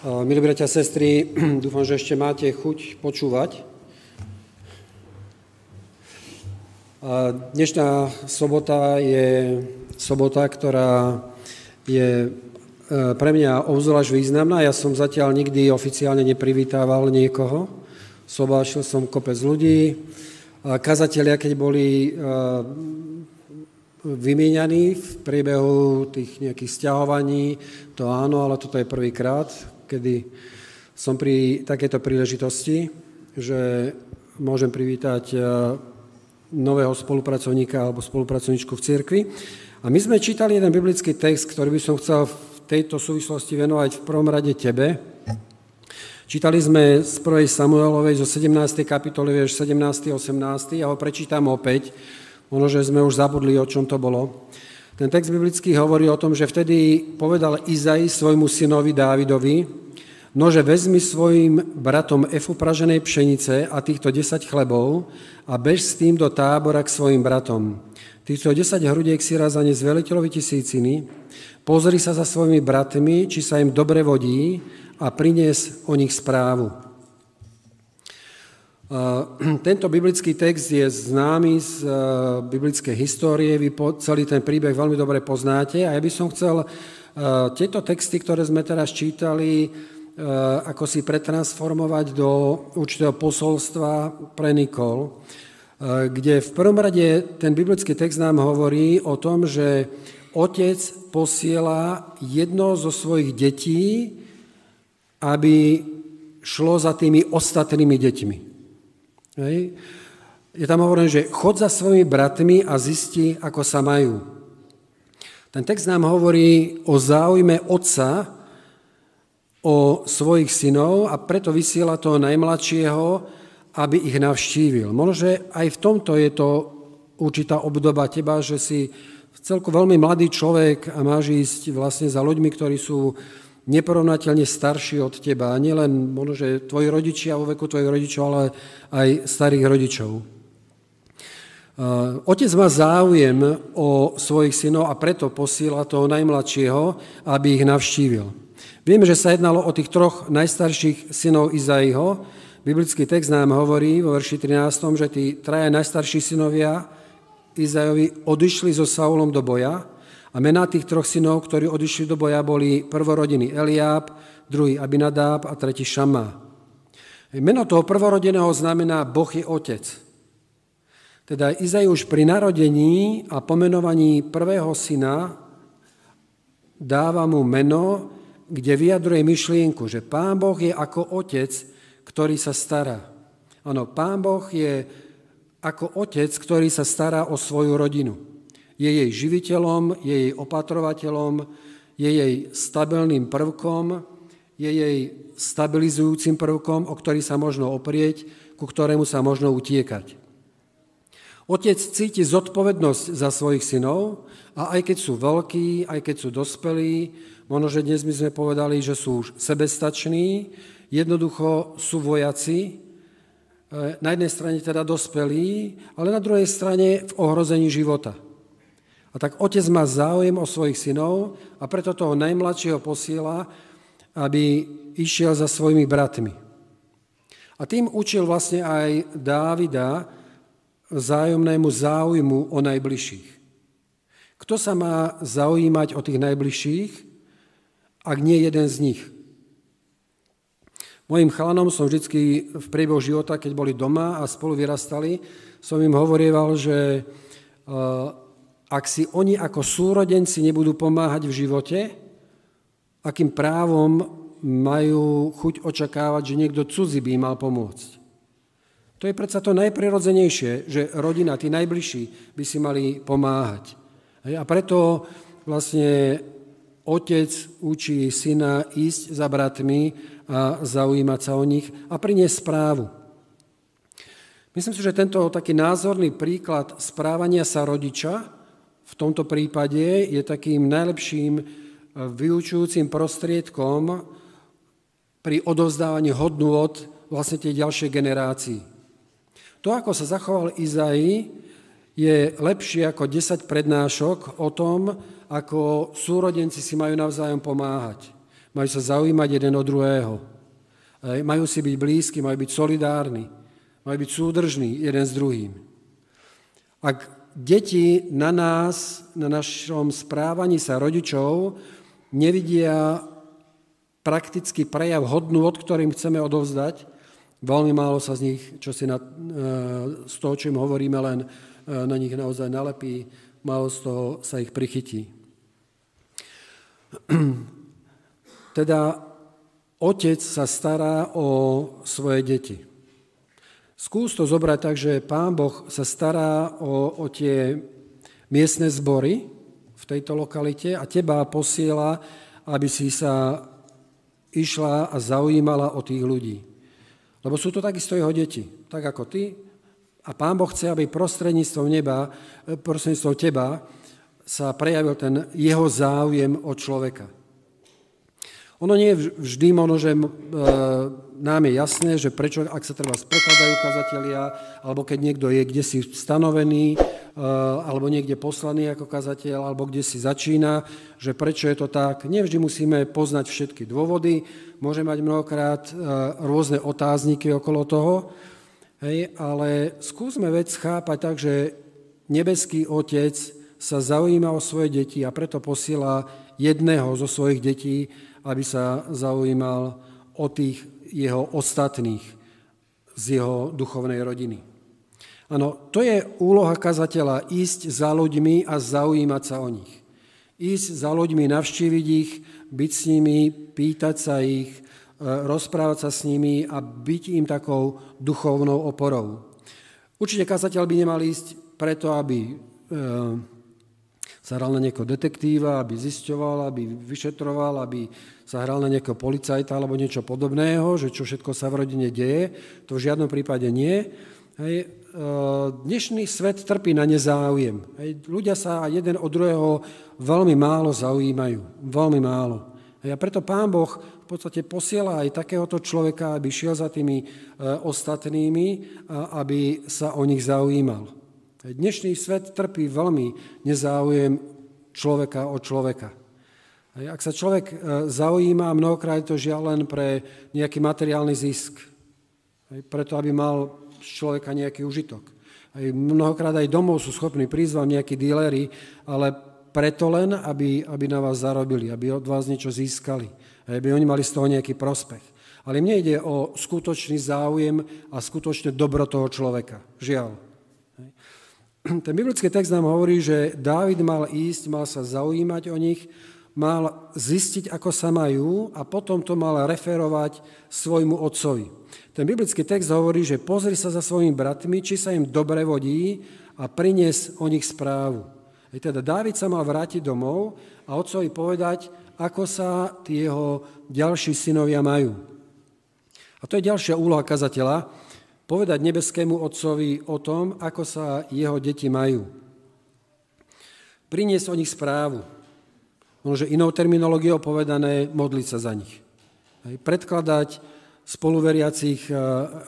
Milí bratia a sestry, dúfam, že ešte máte chuť počúvať. Dnešná sobota je sobota, ktorá je e, pre mňa obzvlášť významná. Ja som zatiaľ nikdy oficiálne neprivítával niekoho. Sobášil som kopec ľudí. Kazatelia, keď boli vymieňaní v priebehu tých nejakých stiahovaní, to áno, ale toto je prvýkrát, kedy som pri takéto príležitosti, že môžem privítať e, nového spolupracovníka alebo spolupracovníčku v cirkvi. A my sme čítali jeden biblický text, ktorý by som chcel v tejto súvislosti venovať v prvom rade tebe. Čítali sme z 1. Samuelovej zo 17. kapitoly, vieš 17. 18. Ja ho prečítam opäť, možno, že sme už zabudli, o čom to bolo. Ten text biblický hovorí o tom, že vtedy povedal Izai svojmu synovi Dávidovi, nože vezmi svojim bratom efu praženej pšenice a týchto 10 chlebov a bež s tým do tábora k svojim bratom. Týchto 10 hrudiek si razane z veliteľovi tisíciny, pozri sa za svojimi bratmi, či sa im dobre vodí a prinies o nich správu. Tento biblický text je známy z e, biblickej histórie, vy celý ten príbeh veľmi dobre poznáte a ja by som chcel e, tieto texty, ktoré sme teraz čítali, ako si pretransformovať do určitého posolstva pre Nikol, kde v prvom rade ten biblický text nám hovorí o tom, že otec posiela jedno zo svojich detí, aby šlo za tými ostatnými deťmi. Hej. Je tam hovorené, že chod za svojimi bratmi a zisti, ako sa majú. Ten text nám hovorí o záujme otca o svojich synov a preto vysiela toho najmladšieho, aby ich navštívil. Možno, že aj v tomto je to určitá obdoba teba, že si celku veľmi mladý človek a máš ísť vlastne za ľuďmi, ktorí sú neporovnateľne starší od teba. A nielen možno, že tvoji rodičia vo veku tvojich rodičov, ale aj starých rodičov. Otec má záujem o svojich synov a preto posiela toho najmladšieho, aby ich navštívil. Vieme, že sa jednalo o tých troch najstarších synov Izaiho. Biblický text nám hovorí vo verši 13, že tí traja najstarší synovia Izajovi odišli so Saulom do boja a mená tých troch synov, ktorí odišli do boja, boli prvorodiny Eliáb, druhý Abinadab a tretí Šama. Meno toho prvorodeného znamená Boh je otec. Teda Izaj už pri narodení a pomenovaní prvého syna dáva mu meno, kde vyjadruje myšlienku, že Pán Boh je ako otec, ktorý sa stará. Áno, Pán Boh je ako otec, ktorý sa stará o svoju rodinu je jej živiteľom, je jej opatrovateľom, je jej stabilným prvkom, je jej stabilizujúcim prvkom, o ktorý sa možno oprieť, ku ktorému sa možno utiekať. Otec cíti zodpovednosť za svojich synov a aj keď sú veľkí, aj keď sú dospelí, možno, že dnes by sme povedali, že sú už sebestační, jednoducho sú vojaci, e, na jednej strane teda dospelí, ale na druhej strane v ohrození života. A tak otec má záujem o svojich synov a preto toho najmladšieho posiela, aby išiel za svojimi bratmi. A tým učil vlastne aj Dávida vzájomnému záujmu o najbližších. Kto sa má zaujímať o tých najbližších, ak nie jeden z nich? Mojim chalanom som vždy v priebehu života, keď boli doma a spolu vyrastali, som im hovorieval, že ak si oni ako súrodenci nebudú pomáhať v živote, akým právom majú chuť očakávať, že niekto cudzí by im mal pomôcť. To je predsa to najprirodzenejšie, že rodina, tí najbližší by si mali pomáhať. A preto vlastne otec učí syna ísť za bratmi a zaujímať sa o nich a priniesť správu. Myslím si, že tento taký názorný príklad správania sa rodiča v tomto prípade je takým najlepším eh, vyučujúcim prostriedkom pri odovzdávaní hodnôt vlastne tej ďalšej generácii. To, ako sa zachoval Izai, je lepšie ako 10 prednášok o tom, ako súrodenci si majú navzájom pomáhať. Majú sa zaujímať jeden od druhého. Majú si byť blízki, majú byť solidárni, majú byť súdržní jeden s druhým. Ak deti na nás, na našom správaní sa rodičov nevidia praktický prejav od ktorým chceme odovzdať, veľmi málo sa z nich, čo si na, e, z toho, čo im hovoríme, len e, na nich naozaj nalepí, málo z toho sa ich prichytí. Teda otec sa stará o svoje deti. Skús to zobrať tak, že Pán Boh sa stará o, o tie miestne zbory v tejto lokalite a teba posiela, aby si sa išla a zaujímala o tých ľudí. Lebo sú to takisto jeho deti, tak ako ty. A Pán Boh chce, aby prostredníctvom neba, prostredníctvom teba sa prejavil ten jeho záujem od človeka. Ono nie je vždy možno, že e, nám je jasné, že prečo, ak sa treba prekladajú kazatelia, alebo keď niekto je kde si stanovený, e, alebo niekde poslaný ako kazateľ, alebo kde si začína, že prečo je to tak. Nevždy musíme poznať všetky dôvody, môže mať mnohokrát e, rôzne otázniky okolo toho, hej, ale skúsme vec chápať tak, že nebeský Otec sa zaujíma o svoje deti a preto posiela jedného zo svojich detí, aby sa zaujímal o tých jeho ostatných z jeho duchovnej rodiny. Áno, to je úloha kazateľa, ísť za ľuďmi a zaujímať sa o nich. Ísť za ľuďmi, navštíviť ich, byť s nimi, pýtať sa ich, e, rozprávať sa s nimi a byť im takou duchovnou oporou. Určite kazateľ by nemal ísť preto, aby e, sa hral na niekoho detektíva, aby zisťoval, aby vyšetroval, aby sa hral na niekoho policajta alebo niečo podobného, že čo všetko sa v rodine deje. To v žiadnom prípade nie. Hej. E, dnešný svet trpí na nezáujem. Hej. Ľudia sa jeden od druhého veľmi málo zaujímajú. Veľmi málo. Hej. A preto Pán Boh v podstate posiela aj takéhoto človeka, aby šiel za tými e, ostatnými, aby sa o nich zaujímal. Dnešný svet trpí veľmi nezáujem človeka o človeka. Ak sa človek e, zaujíma, mnohokrát to žiaľ len pre nejaký materiálny zisk. Preto, aby mal z človeka nejaký užitok. Mnohokrát aj domov sú schopní prísť vám nejakí díleri, ale preto len, aby, aby na vás zarobili, aby od vás niečo získali, aby oni mali z toho nejaký prospech. Ale mne ide o skutočný záujem a skutočné dobro toho človeka. Žiaľ. Ten biblický text nám hovorí, že Dávid mal ísť, mal sa zaujímať o nich, mal zistiť, ako sa majú a potom to mal referovať svojmu otcovi. Ten biblický text hovorí, že pozri sa za svojimi bratmi, či sa im dobre vodí a prinies o nich správu. I teda Dávid sa mal vrátiť domov a otcovi povedať, ako sa tí jeho ďalší synovia majú. A to je ďalšia úloha kazateľa, povedať nebeskému Otcovi o tom, ako sa jeho deti majú. Priniesť o nich správu. Možno, inou terminológiou povedané, modliť sa za nich. Predkladať spoluveriacich e,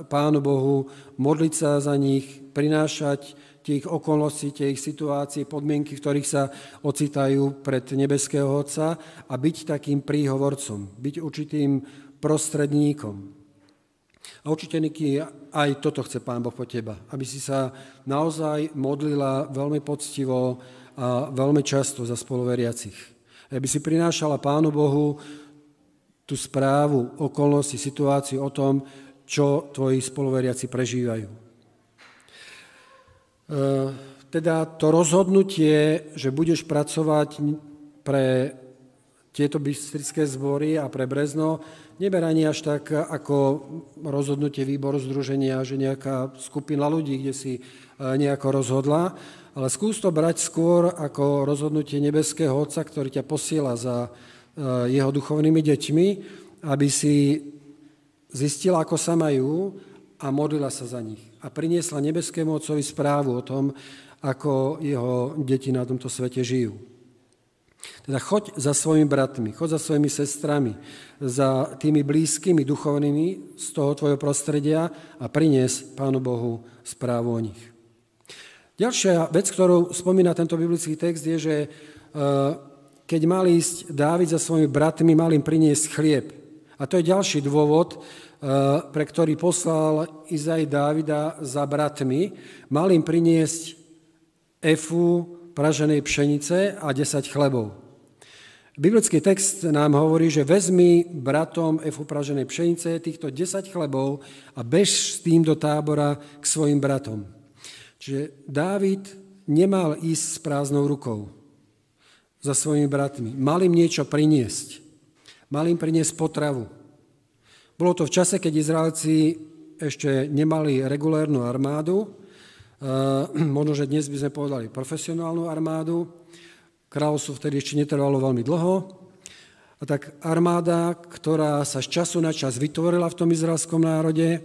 Pánu Bohu, modliť sa za nich, prinášať tie ich okolnosti, tie ich situácie, podmienky, v ktorých sa ocitajú pred nebeského Otca a byť takým príhovorcom, byť určitým prostredníkom. A určite, Niky, aj toto chce Pán Boh po teba, aby si sa naozaj modlila veľmi poctivo a veľmi často za spoluveriacich. Aby si prinášala Pánu Bohu tú správu, okolnosti, situáciu o tom, čo tvoji spoluveriaci prežívajú. E, teda to rozhodnutie, že budeš pracovať pre tieto bystrické zbory a pre Brezno, neber ani až tak ako rozhodnutie výboru združenia, že nejaká skupina ľudí, kde si e, nejako rozhodla, ale skús to brať skôr ako rozhodnutie nebeského Otca, ktorý ťa posiela za e, jeho duchovnými deťmi, aby si zistila, ako sa majú a modlila sa za nich. A priniesla nebeskému Otcovi správu o tom, ako jeho deti na tomto svete žijú. Teda choď za svojimi bratmi, choď za svojimi sestrami, za tými blízkymi duchovnými z toho tvojho prostredia a prinies Pánu Bohu správu o nich. Ďalšia vec, ktorú spomína tento biblický text, je, že e, keď mal ísť Dávid za svojimi bratmi, mal im priniesť chlieb. A to je ďalší dôvod, pre ktorý poslal Izaj Dávida za bratmi. Mal im priniesť efu praženej pšenice a 10 chlebov. Biblický text nám hovorí, že vezmi bratom efu praženej pšenice týchto 10 chlebov a bež s tým do tábora k svojim bratom. Čiže Dávid nemal ísť s prázdnou rukou za svojimi bratmi. Mal im niečo priniesť. Mal im priniesť potravu. Bolo to v čase, keď Izraelci ešte nemali regulérnu armádu, možno, že dnes by sme povedali profesionálnu armádu, Kráľovstvo vtedy ešte netrvalo veľmi dlho. A tak armáda, ktorá sa z času na čas vytvorila v tom izraelskom národe,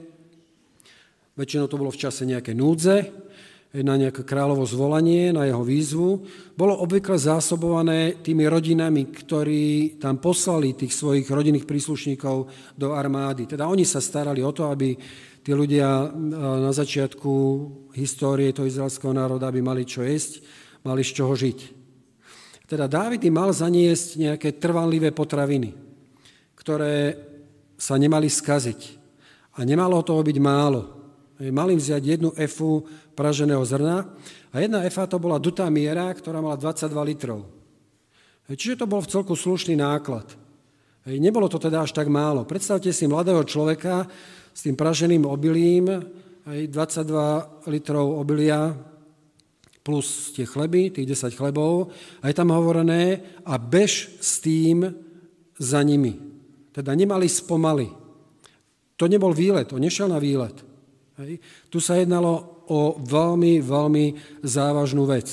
väčšinou to bolo v čase nejaké núdze, na nejaké kráľovo zvolanie, na jeho výzvu, bolo obvykle zásobované tými rodinami, ktorí tam poslali tých svojich rodinných príslušníkov do armády. Teda oni sa starali o to, aby tí ľudia na začiatku histórie toho izraelského národa by mali čo jesť, mali z čoho žiť. Teda Dávid mal zaniesť nejaké trvanlivé potraviny, ktoré sa nemali skaziť. A nemalo toho byť málo. Mal im vziať jednu efu praženého zrna a jedna efa to bola dutá miera, ktorá mala 22 litrov. Čiže to bol v celku slušný náklad. Nebolo to teda až tak málo. Predstavte si mladého človeka s tým praženým obilím, 22 litrov obilia, plus tie chleby, tých 10 chlebov, a je tam hovorené a bež s tým za nimi. Teda nemali spomaly. To nebol výlet, on nešiel na výlet. Hej. Tu sa jednalo o veľmi, veľmi závažnú vec.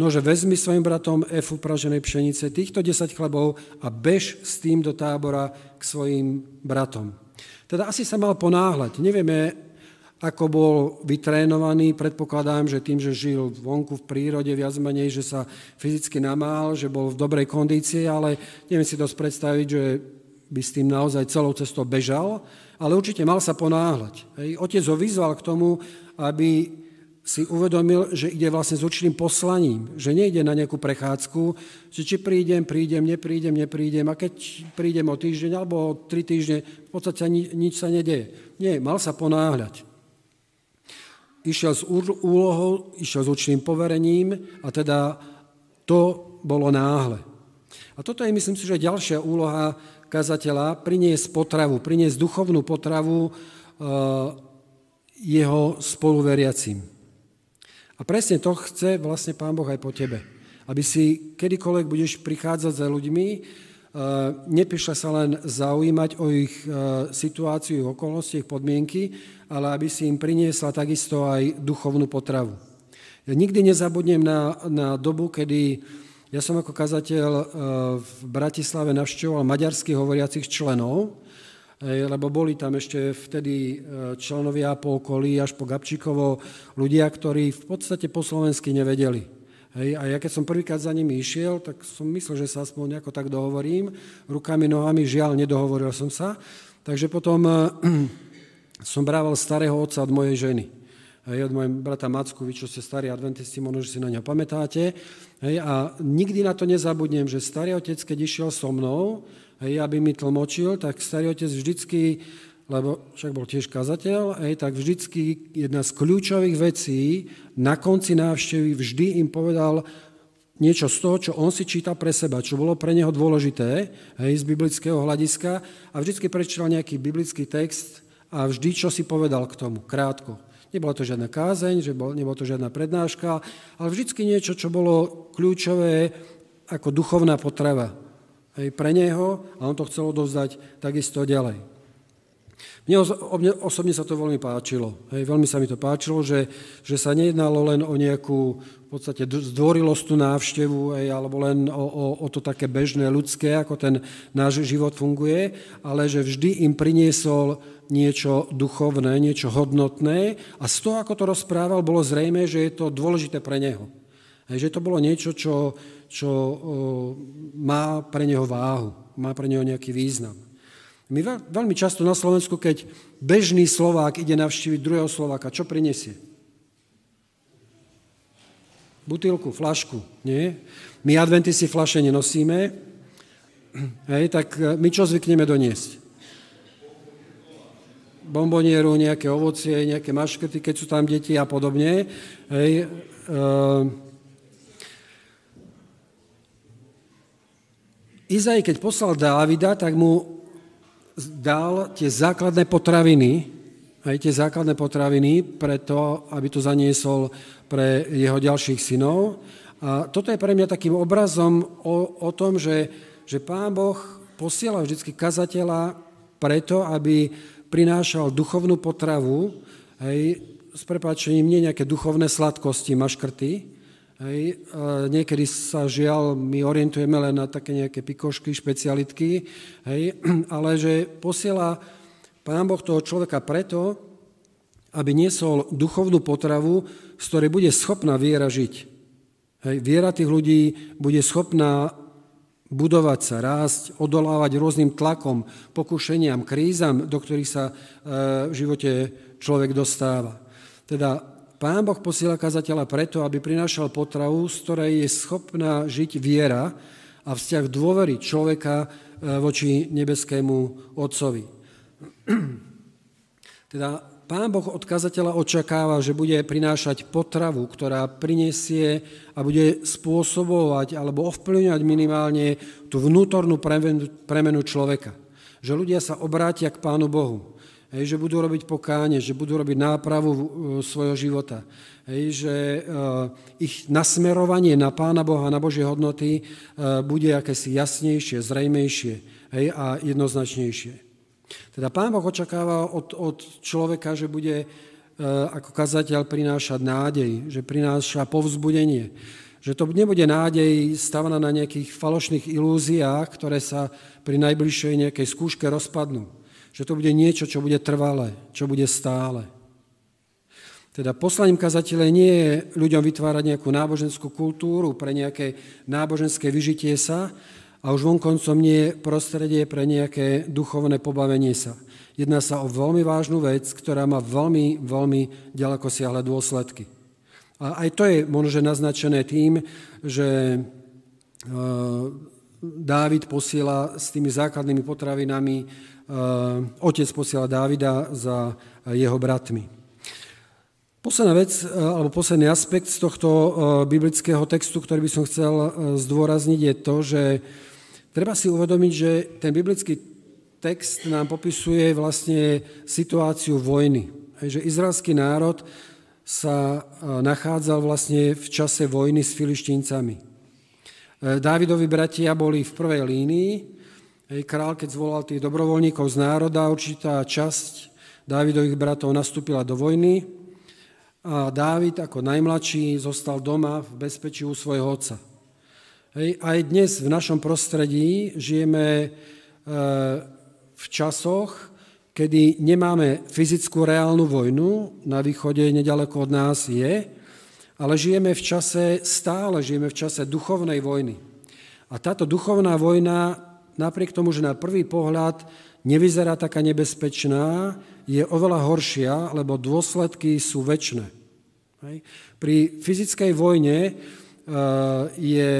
Nože vezmi svojim bratom efu praženej pšenice, týchto 10 chlebov a bež s tým do tábora k svojim bratom. Teda asi sa mal ponáhľať. Nevieme, ako bol vytrénovaný, predpokladám, že tým, že žil vonku v prírode viac menej, že sa fyzicky namál, že bol v dobrej kondícii, ale neviem si dosť predstaviť, že by s tým naozaj celou cestou bežal, ale určite mal sa ponáhľať. Hej. Otec ho vyzval k tomu, aby si uvedomil, že ide vlastne s určitým poslaním, že nejde na nejakú prechádzku, že či prídem, prídem, neprídem, neprídem a keď prídem o týždeň alebo o tri týždne, v podstate nič sa nedeje. Nie, mal sa ponáhľať išiel s úlohou, išiel s určitým poverením a teda to bolo náhle. A toto je, myslím si, že ďalšia úloha kazateľa, priniesť potravu, priniesť duchovnú potravu e, jeho spoluveriacim. A presne to chce vlastne Pán Boh aj po tebe. Aby si kedykoľvek budeš prichádzať za ľuďmi, nepíša sa len zaujímať o ich situáciu, ich okolnosti, ich podmienky, ale aby si im priniesla takisto aj duchovnú potravu. Ja nikdy nezabudnem na, na dobu, kedy ja som ako kazateľ v Bratislave navštevoval maďarských hovoriacich členov, lebo boli tam ešte vtedy členovia po okolí až po Gabčíkovo ľudia, ktorí v podstate po slovensky nevedeli. Hej, a ja keď som prvýkrát za nimi išiel, tak som myslel, že sa aspoň nejako tak dohovorím. Rukami, nohami, žiaľ, nedohovoril som sa. Takže potom uh, som brával starého otca od mojej ženy. Hej, od mojej brata Macku, vy čo ste starí adventisti, možno, že si na ňo pamätáte. Hej, a nikdy na to nezabudnem, že starý otec, keď išiel so mnou, hej, aby mi tlmočil, tak starý otec vždycky lebo však bol tiež kazateľ, aj, tak vždycky jedna z kľúčových vecí na konci návštevy vždy im povedal niečo z toho, čo on si číta pre seba, čo bolo pre neho dôležité hej, z biblického hľadiska a vždycky prečítal nejaký biblický text a vždy, čo si povedal k tomu, krátko. Nebola to žiadna kázeň, že bol, nebola to žiadna prednáška, ale vždycky niečo, čo bolo kľúčové ako duchovná potrava hej, pre neho a on to chcel odovzdať takisto ďalej. Mne osobne sa to veľmi páčilo. Hej, veľmi sa mi to páčilo, že, že sa nejednalo len o nejakú v podstate zdvorilostnú návštevu, hej, alebo len o, o, o to také bežné ľudské, ako ten náš život funguje, ale že vždy im priniesol niečo duchovné, niečo hodnotné a z toho, ako to rozprával, bolo zrejme, že je to dôležité pre neho. Hej, že to bolo niečo, čo, čo o, má pre neho váhu, má pre neho nejaký význam. My veľmi často na Slovensku, keď bežný Slovák ide navštíviť druhého Slováka, čo prinesie? butilku, flašku, nie? My adventisti flaše nenosíme, hej, tak e, my čo zvykneme doniesť? Bombonieru, nejaké ovocie, nejaké maškrty, keď sú tam deti a podobne. Hej, uh, Izaj, keď poslal Dávida, tak mu dal tie základné potraviny, aj tie základné potraviny, preto, aby to zaniesol pre jeho ďalších synov. A toto je pre mňa takým obrazom o, o tom, že, že Pán Boh posiela vždy kazateľa preto, aby prinášal duchovnú potravu, hej, s prepáčením nie nejaké duchovné sladkosti, maškrty, hej, niekedy sa žiaľ, my orientujeme len na také nejaké pikošky, špecialitky, hej, ale že posiela Pán Boh toho človeka preto, aby niesol duchovnú potravu, z ktorej bude schopná viera žiť. Hej, viera tých ľudí bude schopná budovať sa, rásť, odolávať rôznym tlakom, pokušeniam, krízam, do ktorých sa e, v živote človek dostáva. Teda Pán Boh posiela kazateľa preto, aby prinášal potravu, z ktorej je schopná žiť viera a vzťah dôvery človeka e, voči nebeskému Otcovi. Teda Pán Boh od kazateľa očakáva, že bude prinášať potravu, ktorá prinesie a bude spôsobovať alebo ovplyvňovať minimálne tú vnútornú premenu človeka. Že ľudia sa obrátia k Pánu Bohu. Hej, že budú robiť pokáne, že budú robiť nápravu e, svojho života. Hej, že uh, ich nasmerovanie na Pána Boha, na Božie hodnoty uh, bude akési jasnejšie, zrejmejšie hej, a jednoznačnejšie. Teda Pán Boh očakáva od, od človeka, že bude e, ako kazateľ prinášať nádej, že prináša povzbudenie. Že to nebude nádej stavaná na nejakých falošných ilúziách, ktoré sa pri najbližšej nejakej skúške rozpadnú. Že to bude niečo, čo bude trvalé, čo bude stále. Teda poslaním kazateľa nie je ľuďom vytvárať nejakú náboženskú kultúru pre nejaké náboženské vyžitie sa, a už vonkoncom nie prostredie pre nejaké duchovné pobavenie sa. Jedná sa o veľmi vážnu vec, ktorá má veľmi, veľmi ďaleko siahle dôsledky. A aj to je možno naznačené tým, že e, Dávid posiela s tými základnými potravinami, e, otec posiela Dávida za jeho bratmi. Posledná vec, e, alebo posledný aspekt z tohto biblického textu, ktorý by som chcel zdôrazniť, je to, že Treba si uvedomiť, že ten biblický text nám popisuje vlastne situáciu vojny. Že izraelský národ sa nachádzal vlastne v čase vojny s filištíncami. E, Dávidovi bratia boli v prvej línii. Král, keď zvolal tých dobrovoľníkov z národa, určitá časť Dávidových bratov nastúpila do vojny a Dávid ako najmladší zostal doma v bezpečí u svojho otca. Hej, aj dnes v našom prostredí žijeme e, v časoch, kedy nemáme fyzickú reálnu vojnu, na východe nedaleko od nás je, ale žijeme v čase, stále žijeme v čase duchovnej vojny. A táto duchovná vojna, napriek tomu, že na prvý pohľad nevyzerá taká nebezpečná, je oveľa horšia, lebo dôsledky sú väčšie. Pri fyzickej vojne e, je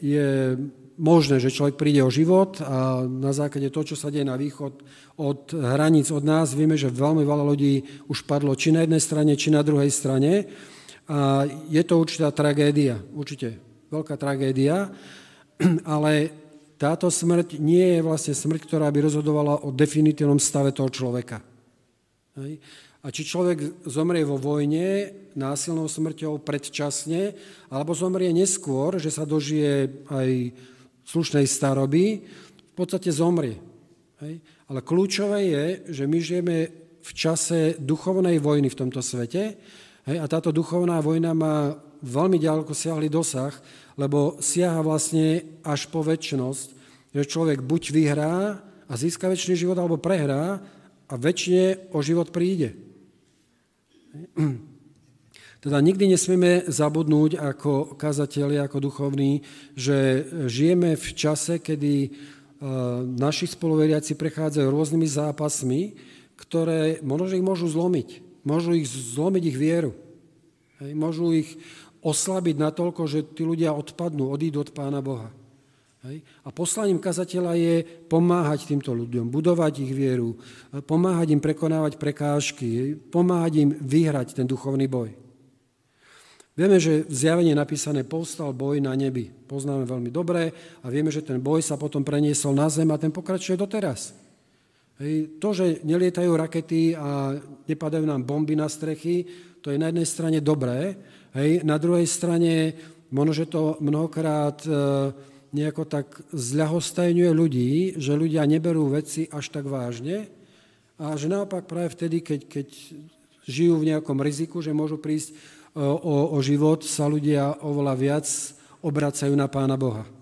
je možné, že človek príde o život a na základe toho, čo sa deje na východ od hraníc od nás, vieme, že veľmi veľa ľudí už padlo či na jednej strane, či na druhej strane. A je to určitá tragédia, určite veľká tragédia, ale táto smrť nie je vlastne smrť, ktorá by rozhodovala o definitívnom stave toho človeka. Hej. A či človek zomrie vo vojne násilnou smrťou predčasne, alebo zomrie neskôr, že sa dožije aj slušnej staroby, v podstate zomrie. Hej? Ale kľúčové je, že my žijeme v čase duchovnej vojny v tomto svete hej? a táto duchovná vojna má veľmi ďaleko siahly dosah, lebo siaha vlastne až po väčšnosť, že človek buď vyhrá a získa väčší život, alebo prehrá a väčšine o život príde. Teda nikdy nesmieme zabudnúť ako kazatelia, ako duchovní, že žijeme v čase, kedy e, naši spoluveriaci prechádzajú rôznymi zápasmi, ktoré možno, že ich môžu zlomiť. Môžu ich zlomiť ich vieru. Hej, môžu ich oslabiť natoľko, že tí ľudia odpadnú, odídu od Pána Boha. Hej? A poslaním kazateľa je pomáhať týmto ľuďom, budovať ich vieru, pomáhať im prekonávať prekážky, pomáhať im vyhrať ten duchovný boj. Vieme, že v zjavení je napísané povstal boj na nebi. Poznáme veľmi dobre a vieme, že ten boj sa potom preniesol na zem a ten pokračuje doteraz. Hej, to, že nelietajú rakety a nepadajú nám bomby na strechy, to je na jednej strane dobré, hej, na druhej strane možno, že to mnohokrát e, nejako tak zľahostajňuje ľudí, že ľudia neberú veci až tak vážne a že naopak práve vtedy, keď, keď žijú v nejakom riziku, že môžu prísť o, o život, sa ľudia oveľa viac obracajú na Pána Boha.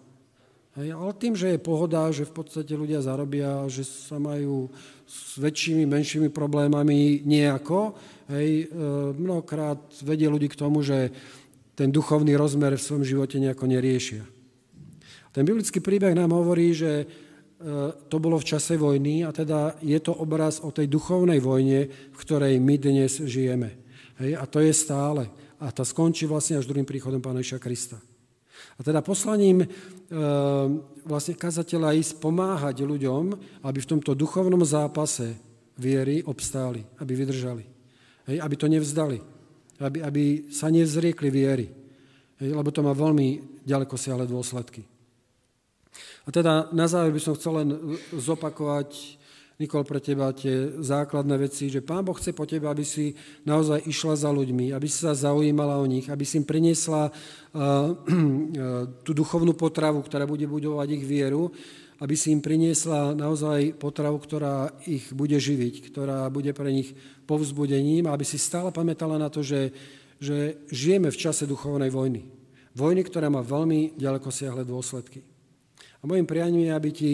Hej, ale tým, že je pohoda, že v podstate ľudia zarobia, že sa majú s väčšími, menšími problémami nejako, hej, e, mnohokrát vedie ľudí k tomu, že ten duchovný rozmer v svojom živote nejako neriešia. Ten biblický príbeh nám hovorí, že e, to bolo v čase vojny a teda je to obraz o tej duchovnej vojne, v ktorej my dnes žijeme. Hej, a to je stále a tá skončí vlastne až druhým príchodom Pána Iša Krista. A teda poslaním e, vlastne kazateľa ísť pomáhať ľuďom, aby v tomto duchovnom zápase viery obstáli, aby vydržali. Hej, aby to nevzdali. Aby, aby sa nevzriekli viery. Hej, lebo to má veľmi ďaleko siahle dôsledky. A teda na záver by som chcel len zopakovať Nikol, pre teba tie základné veci, že Pán Boh chce po teba, aby si naozaj išla za ľuďmi, aby si sa zaujímala o nich, aby si im priniesla uh, tú duchovnú potravu, ktorá bude budovať ich vieru, aby si im priniesla naozaj potravu, ktorá ich bude živiť, ktorá bude pre nich povzbudením aby si stále pamätala na to, že, že žijeme v čase duchovnej vojny. Vojny, ktorá má veľmi ďaleko siahle dôsledky. A môjim prianím je, aby ti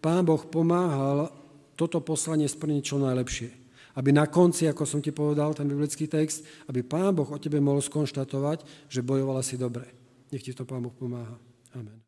Pán Boh pomáhal toto poslanie splniť čo najlepšie. Aby na konci, ako som ti povedal, ten biblický text, aby Pán Boh o tebe mohol skonštatovať, že bojovala si dobre. Nech ti to Pán Boh pomáha. Amen.